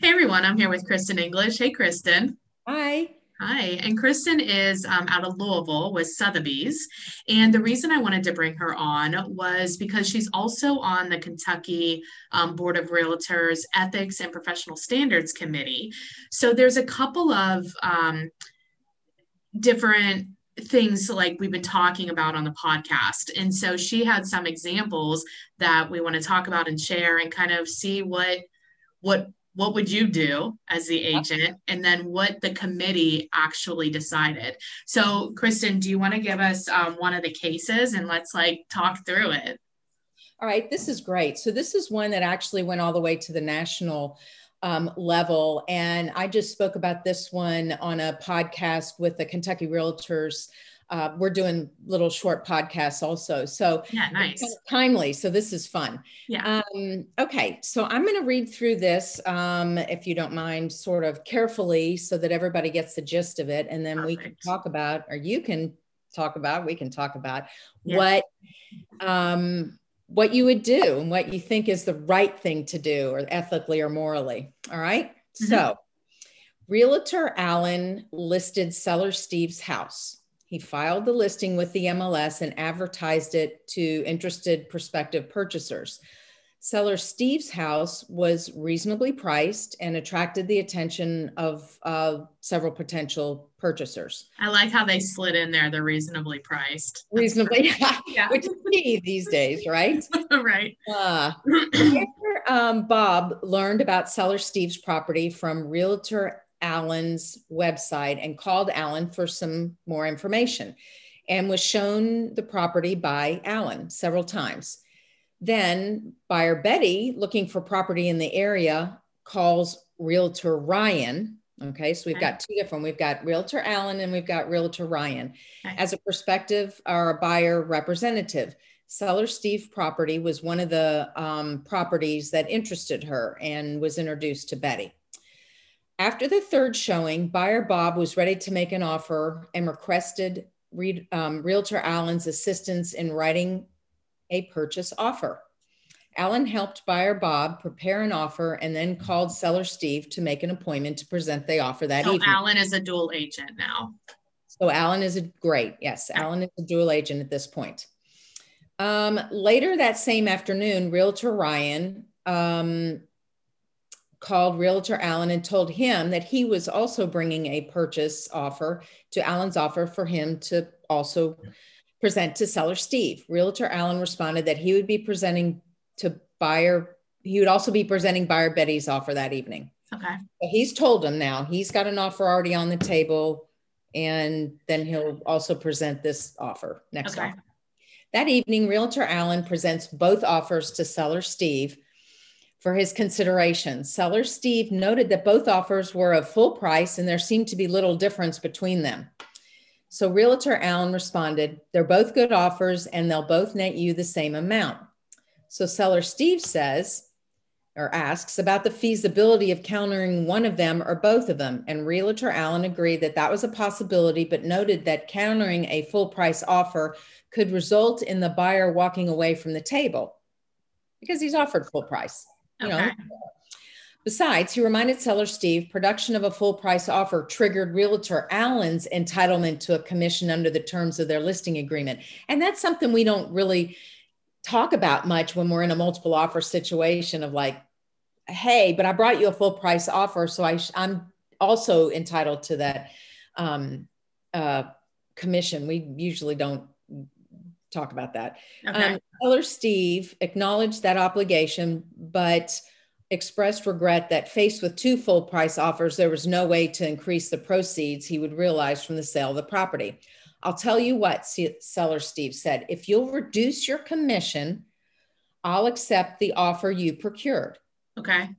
Hey everyone, I'm here with Kristen English. Hey Kristen. Hi. Hi, and Kristen is um, out of Louisville with Sotheby's. And the reason I wanted to bring her on was because she's also on the Kentucky um, Board of Realtors Ethics and Professional Standards Committee. So there's a couple of um, different things like we've been talking about on the podcast. And so she had some examples that we want to talk about and share and kind of see what what what would you do as the agent? And then what the committee actually decided. So kristen do you want to give us um, one of the cases and let's like talk through it? All right this is great. So this is one that actually went all the way to the national um, level. And i just spoke about this one on a podcast with the kentucky realtors uh, we're doing little short podcasts also. So yeah, nice, kind of timely. So this is fun. Yeah. Um, okay, so I'm going to read through this, um, if you don't mind, sort of carefully, so that everybody gets the gist of it, and then Perfect. we can talk about, or you can talk about, we can talk about yeah. what. Um, what you would do and what you think is the right thing to do or ethically or morally. All right? mm-hmm. So, Realtor Allen listed seller Steve's house. He filed the listing with the MLS and advertised it to interested prospective purchasers. Seller Steve's house was reasonably priced and attracted the attention of uh, several potential purchasers. I like how they slid in there. They're reasonably priced. Reasonably, yeah. which is key these days, right? right. Uh, um, Bob learned about Seller Steve's property from Realtor Allen's website and called Allen for some more information and was shown the property by Allen several times. Then buyer Betty, looking for property in the area, calls Realtor Ryan. Okay, so we've got two different. We've got Realtor Allen and we've got Realtor Ryan as a prospective or a buyer representative. Seller Steve property was one of the um, properties that interested her and was introduced to Betty. After the third showing, buyer Bob was ready to make an offer and requested um, Realtor Allen's assistance in writing a purchase offer. Allen helped buyer Bob prepare an offer and then called seller Steve to make an appointment to present the offer that evening. so evening. Allen is a dual agent now. So Allen is a great, yes, Allen is a dual agent at this point. Um, later that same afternoon, Realtor Ryan um, called Realtor Allen and told him that he was also bringing a purchase offer to Allen's offer for him to also present to seller Steve. Realtor Allen responded that he would be presenting to buyer, he would also be presenting buyer Betty's offer that evening. Okay. he's told him now he's got an offer already on the table, and then he'll also present this offer next okay. offer. That evening, Realtor Allen presents both offers to seller Steve for his consideration. Seller Steve noted that both offers were of full price and there seemed to be little difference between them. So Realtor Allen responded, They're both good offers and they'll both net you the same amount. So Seller Steve says, or asks about the feasibility of countering one of them or both of them. And Realtor Allen agreed that that was a possibility, but noted that countering a full price offer could result in the buyer walking away from the table because he's offered full price. You okay. know. Besides, he reminded seller Steve production of a full price offer triggered realtor Allen's entitlement to a commission under the terms of their listing agreement. And that's something we don't really talk about much when we're in a multiple offer situation of like, hey, but I brought you a full price offer. So I am also entitled to that um, uh, commission. We usually don't talk about that. Okay. Um, Seller Steve acknowledged that obligation, but expressed regret that faced with two full price offers, there was no way to increase the proceeds he would realize from the sale of the property. I'll tell you what, Seller Steve said if you'll reduce your commission, I'll accept the offer you procured. Okay.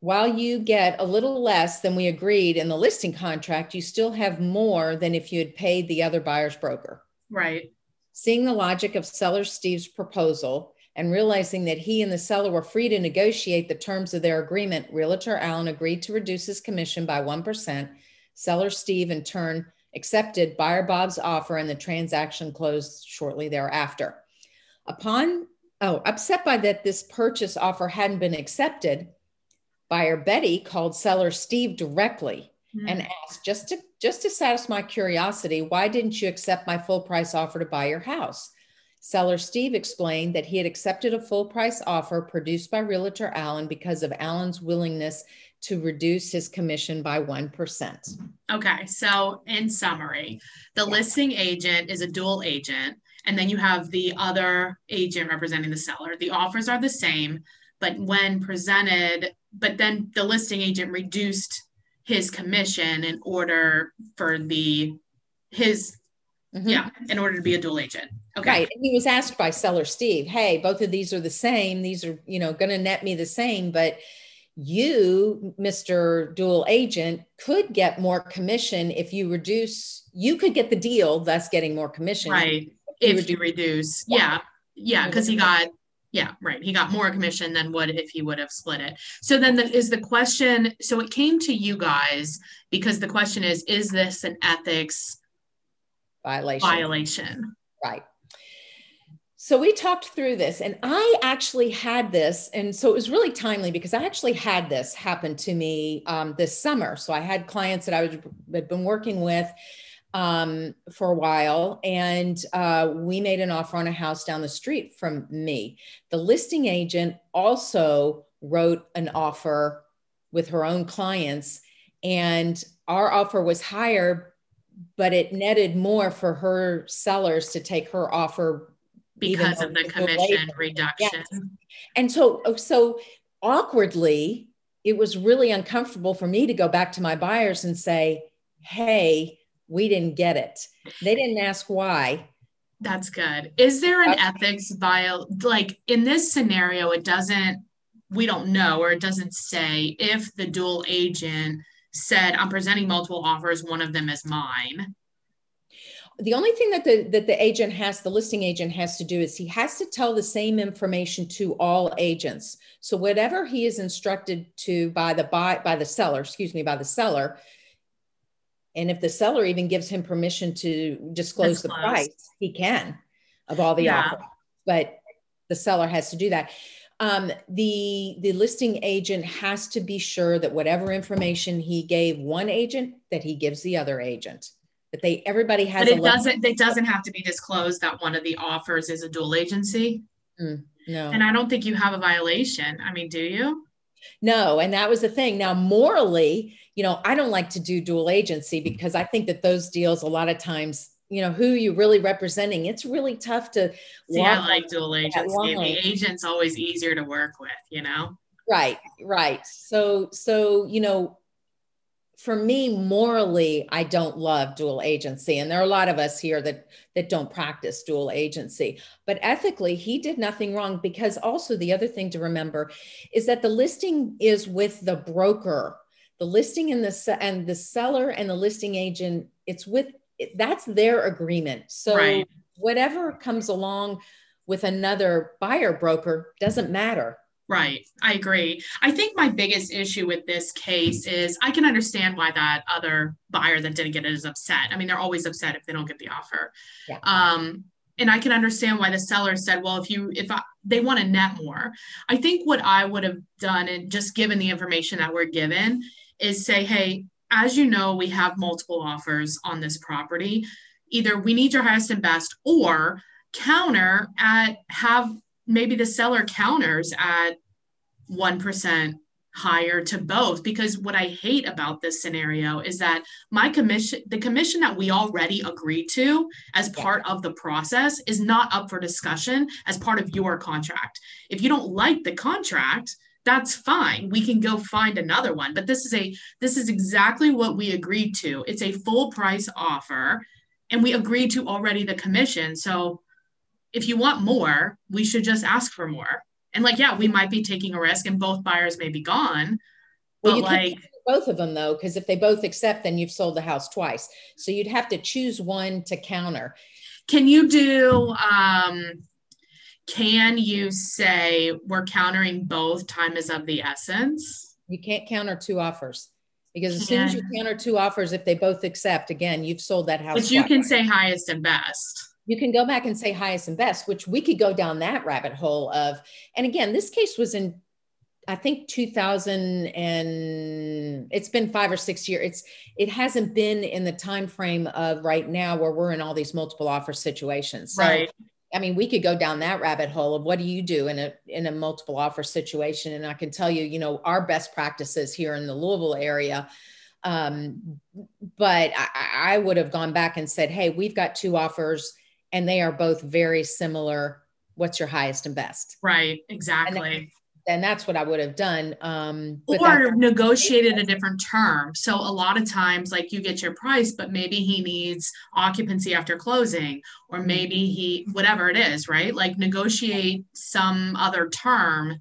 While you get a little less than we agreed in the listing contract, you still have more than if you had paid the other buyer's broker. Right. Seeing the logic of seller Steve's proposal and realizing that he and the seller were free to negotiate the terms of their agreement, Realtor Allen agreed to reduce his commission by 1%. Seller Steve, in turn, accepted buyer Bob's offer and the transaction closed shortly thereafter. Upon, oh, upset by that this purchase offer hadn't been accepted, Buyer Betty called seller Steve directly mm-hmm. and asked just to just to satisfy my curiosity, why didn't you accept my full price offer to buy your house? Seller Steve explained that he had accepted a full price offer produced by Realtor Allen because of Allen's willingness to reduce his commission by 1%. Okay, so in summary, the yeah. listing agent is a dual agent, and then you have the other agent representing the seller. The offers are the same, but when presented, but then the listing agent reduced his commission in order for the his mm-hmm. yeah in order to be a dual agent. Okay. Right. And he was asked by seller steve hey both of these are the same. These are you know going to net me the same but you mr dual agent could get more commission if you reduce you could get the deal thus getting more commission. Right. If, if you reduce yeah. Yeah. Because he got yeah right. He got more commission than would if he would have split it. So then the, is the question so it came to you guys because the question is is this an ethics violation. violation? Right. So we talked through this, and I actually had this, and so it was really timely because I actually had this happen to me um, this summer. So I had clients that I was, had been working with um, for a while, and uh, we made an offer on a house down the street from me. The listing agent also wrote an offer with her own clients, and our offer was higher, but it netted more for her sellers to take her offer because of the commission reduction. Yes. And so, oh, so awkwardly, it was really uncomfortable for me to go back to my buyers and say, "Hey, we didn't get it." They didn't ask why. That's good. Is there an uh, ethics viol like in this scenario? It doesn't. We don't know, or it doesn't say if the dual agent said, "I'm presenting multiple offers. One of them is mine." the only thing that the that the agent has the listing agent has to do is he has to tell the same information to all agents so whatever he is instructed to by the buy by the seller excuse me by the seller and if the seller even gives him permission to disclose, the price he can of all the yeah. offers but the seller has to do that um, the the listing agent has to be sure that whatever information he gave one agent that he gives the other agent that they everybody has. But it doesn't. It doesn't have to be disclosed that one of the offers is a dual agency. Mm, no. And I don't think you have a violation. I mean, do you? No, and that was the thing. Now, morally, you know, I don't like to do dual agency mm-hmm. because I think that those deals a lot of times you know who you really representing it's really tough to See, I like dual agency the agent's always easier to work with you know? Right right. So so you know for me morally i don't love dual agency and there are a lot of us here that that don't practice dual agency. But ethically he did nothing wrong because also the other thing to remember is that the listing is with the broker the listing and the and the seller and the listing agent it's with that's their agreement so right. whatever comes along with another buyer broker doesn't matter Right. I agree. I think my biggest issue with this case is I can understand why that other buyer that didn't get it is upset. I mean, they're always upset if they don't get the offer. Yeah. Um, and I can understand why the seller said, well, if you, if I, they want to net more, I think what I would have done and just given the information that we're given is say, hey, as you know, we have multiple offers on this property. Either we need your highest and best or counter at have maybe the seller counters at 1% higher to both. Because what i hate about this scenario is that my commission the commission that we already agreed to as part of the process is not up for discussion as part of your contract. If you don't like the contract that's fine we can go find another one but this is a this is exactly what we agreed to it's a full price offer and we agreed to already the commission so if you want more, we should just ask for more. And like, yeah, we might be taking a risk and both buyers may be gone. Well, but like both of them though, because if they both accept, then you've sold the house twice. So you'd have to choose one to counter. Can you do um can you say we're countering both time is of the essence? You can't counter two offers because as soon as you counter two offers, if they both accept, again, you've sold that house. But you can say highest and best you can go back and say highest and best, which we could go down that rabbit hole of. And again, this case was in I think 2000 and it's been five or six years. It's it hasn't been in the time frame of right now where we're in all these multiple offer situations. So, right. I mean, we could go down that rabbit hole of what do you do in a in a multiple offer situation, and I can tell you, you know, our best practices here in the Louisville area. Um, but I, I would have gone back and said, hey, we've got two offers, and they are both very similar. What's your highest and best? Right. Exactly then that's what I would have done. Um, or negotiated a different term. So a lot of times, like you get your price, but maybe he needs occupancy after closing, or mm-hmm. maybe he, whatever it is, right? Like negotiate some other term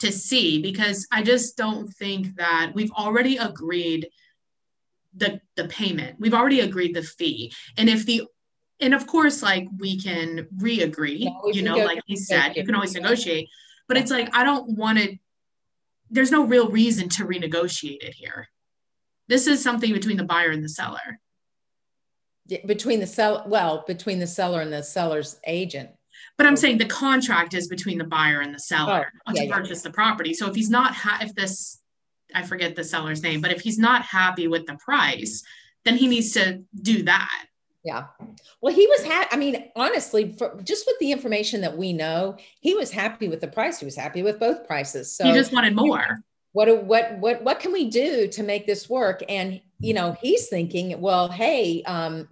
to see, because I just don't think that we've already agreed the the payment. We've already agreed the fee, and if the and of course, like we can re-agree, you know, like he said, you can always negotiate but it's like, I don't want to, there's no real reason to renegotiate it here. This is something between the buyer and the seller. Between the seller, well, between the seller and the seller's agent. But I'm saying the contract is between the buyer and the seller oh, yeah, to purchase yeah. the property. So if he's not, ha- if this, I forget the seller's name, but if he's not happy with the price, then he needs to do that. Yeah. Well, he was happy. I mean, honestly, for just with the information that we know, he was happy with the price. He was happy with both prices. So he just wanted more. What what what what can we do to make this work? And you know, he's thinking, well, hey, um,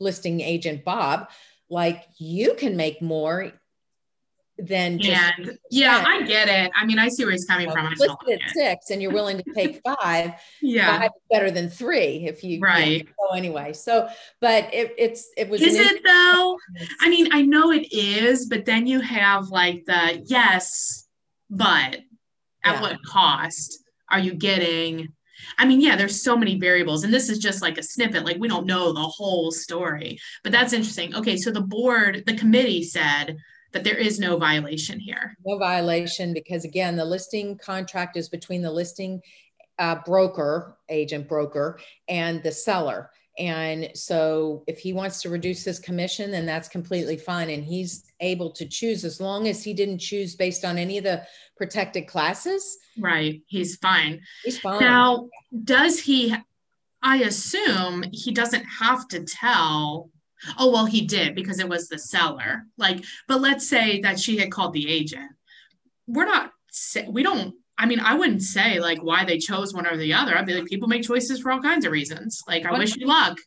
listing agent Bob, like you can make more than yeah, yeah, I get it. I mean, I see where he's coming from. Listed at six, and you're willing to take five. yeah, five better than three if you right. so anyway, so but it, it's it was. Is it though? I mean, I know it is, but then you have like the yes, but at yeah. what cost are you getting? I mean, yeah, there's so many variables, and this is just like a snippet. Like we don't know the whole story, but that's interesting. Okay, so the board, the committee said that there is no violation here. No violation because again, the listing contract is between the listing uh, broker, agent broker, and the seller. And so if he wants to reduce his commission, then that's completely fine. And he's able to choose as long as he didn't choose based on any of the protected classes. Right. He's fine. He's fine. Now, does he, I assume he doesn't have to tell Oh, well, he did because it was the seller. Like, but let's say that she had called the agent. We're not, we don't, I mean, I wouldn't say like why they chose one or the other. I'd be like, people make choices for all kinds of reasons. Like, I wish you luck.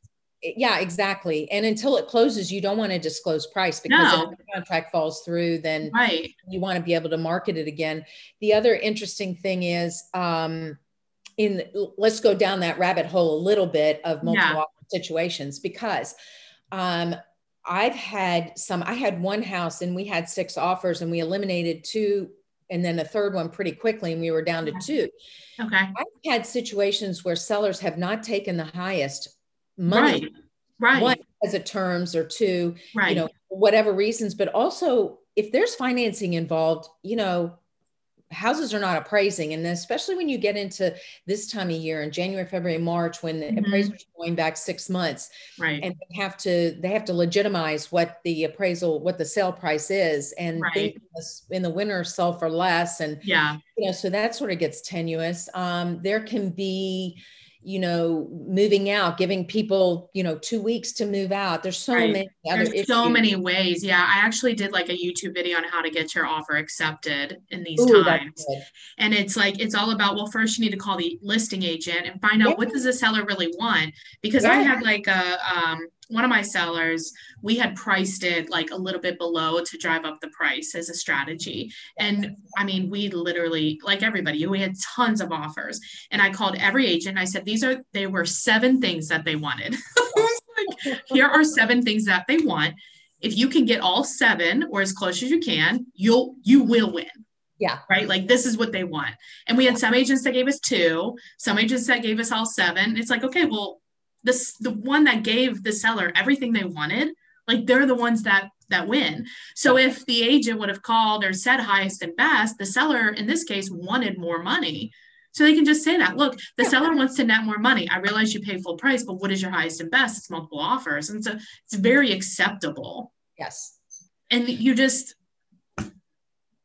Yeah, exactly. And until it closes, you don't want to disclose price because no. if the contract falls through, then right. you want to be able to market it again. The other interesting thing is, um, in let's go down that rabbit hole a little bit of multiple yeah. situations because um, I've had some, I had one house and we had six offers and we eliminated two and then a third one pretty quickly and we were down to two. Okay. I've had situations where sellers have not taken the highest money. Right. Right. One as a terms or two, right. you know, whatever reasons, but also if there's financing involved, you know, houses are not appraising and especially when you get into this time of year in january february march when the mm-hmm. appraisers are going back six months right and they have to they have to legitimize what the appraisal what the sale price is and right. in the winter sell for less and yeah you know so that sort of gets tenuous um, there can be you know, moving out, giving people, you know, two weeks to move out. There's so right. many There's issues. so many ways. Yeah. I actually did like a YouTube video on how to get your offer accepted in these Ooh, times. And it's like, it's all about, well, first you need to call the listing agent and find out yeah. what does the seller really want? Because yeah. I had like a, um, one of my sellers, we had priced it like a little bit below to drive up the price as a strategy. And I mean, we literally, like everybody, we had tons of offers. And I called every agent. I said, these are, they were seven things that they wanted. like, here are seven things that they want. If you can get all seven or as close as you can, you'll, you will win. Yeah. Right. Like this is what they want. And we had some agents that gave us two, some agents that gave us all seven. It's like, okay, well, this the one that gave the seller everything they wanted like they're the ones that that win. So if the agent would have called or said highest and best the seller in this case wanted more money. So they can just say that look the seller wants to net more money. I realize you pay full price but what is your highest and best? It's multiple offers. And so it's very acceptable. Yes. And you just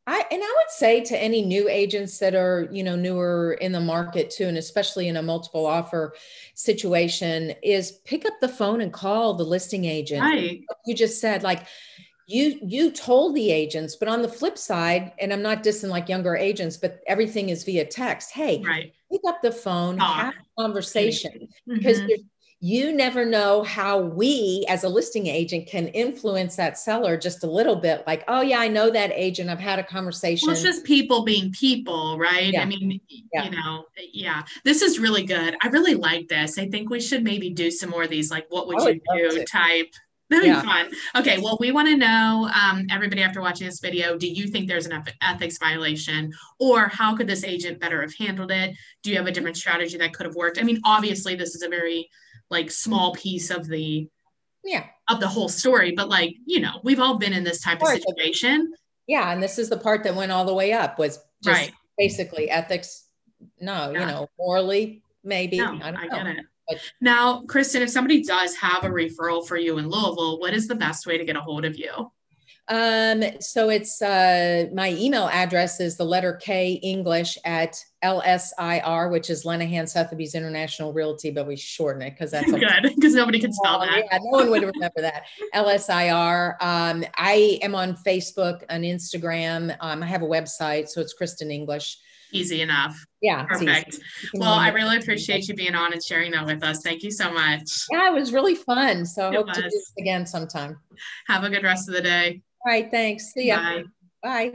I and I would say to any new agents that are, you know, newer in the market too, and especially in a multiple offer situation, is pick up the phone and call the listing agent. Right. You just said, like, you you told the agents, but on the flip side, and I'm not dissing like younger agents, but everything is via text. Hey, right. pick up the phone, have a conversation mm-hmm. because you never know how we as a listing agent can influence that seller just a little bit like oh yeah i know that agent i've had a conversation well, it's just people being people right yeah. i mean yeah. you know yeah this is really good i really like this i think we should maybe do some more of these like what would, would you do to. type That'd yeah. be fun. Okay, well, we want to know, um, everybody after watching this video, do you think there's an ethics violation or how could this agent better have handled it? Do you have a different strategy that could have worked? I mean, obviously, this is a very like small piece of the yeah of the whole story but like you know we've all been in this type of situation yeah and this is the part that went all the way up was just right. basically ethics no yeah. you know morally maybe no, i don't I know. But, now kristen if somebody does have a referral for you in louisville what is the best way to get a hold of you um, so it's uh, my email address is the letter K English at LSIR, which is Lenihan Sotheby's International Realty, but we shorten it because that's good because nobody can spell that. Yeah, no one would remember that. LSIR. Um, I am on Facebook and Instagram. Um, I have a website, so it's Kristen English. Easy enough. Yeah. Perfect. Well, I really appreciate you being on and sharing that with us. Thank you so much. Yeah, it was really fun. So I hope was. to do this again sometime. Have a good rest of the day. All right. Thanks. See ya. Bye. Bye.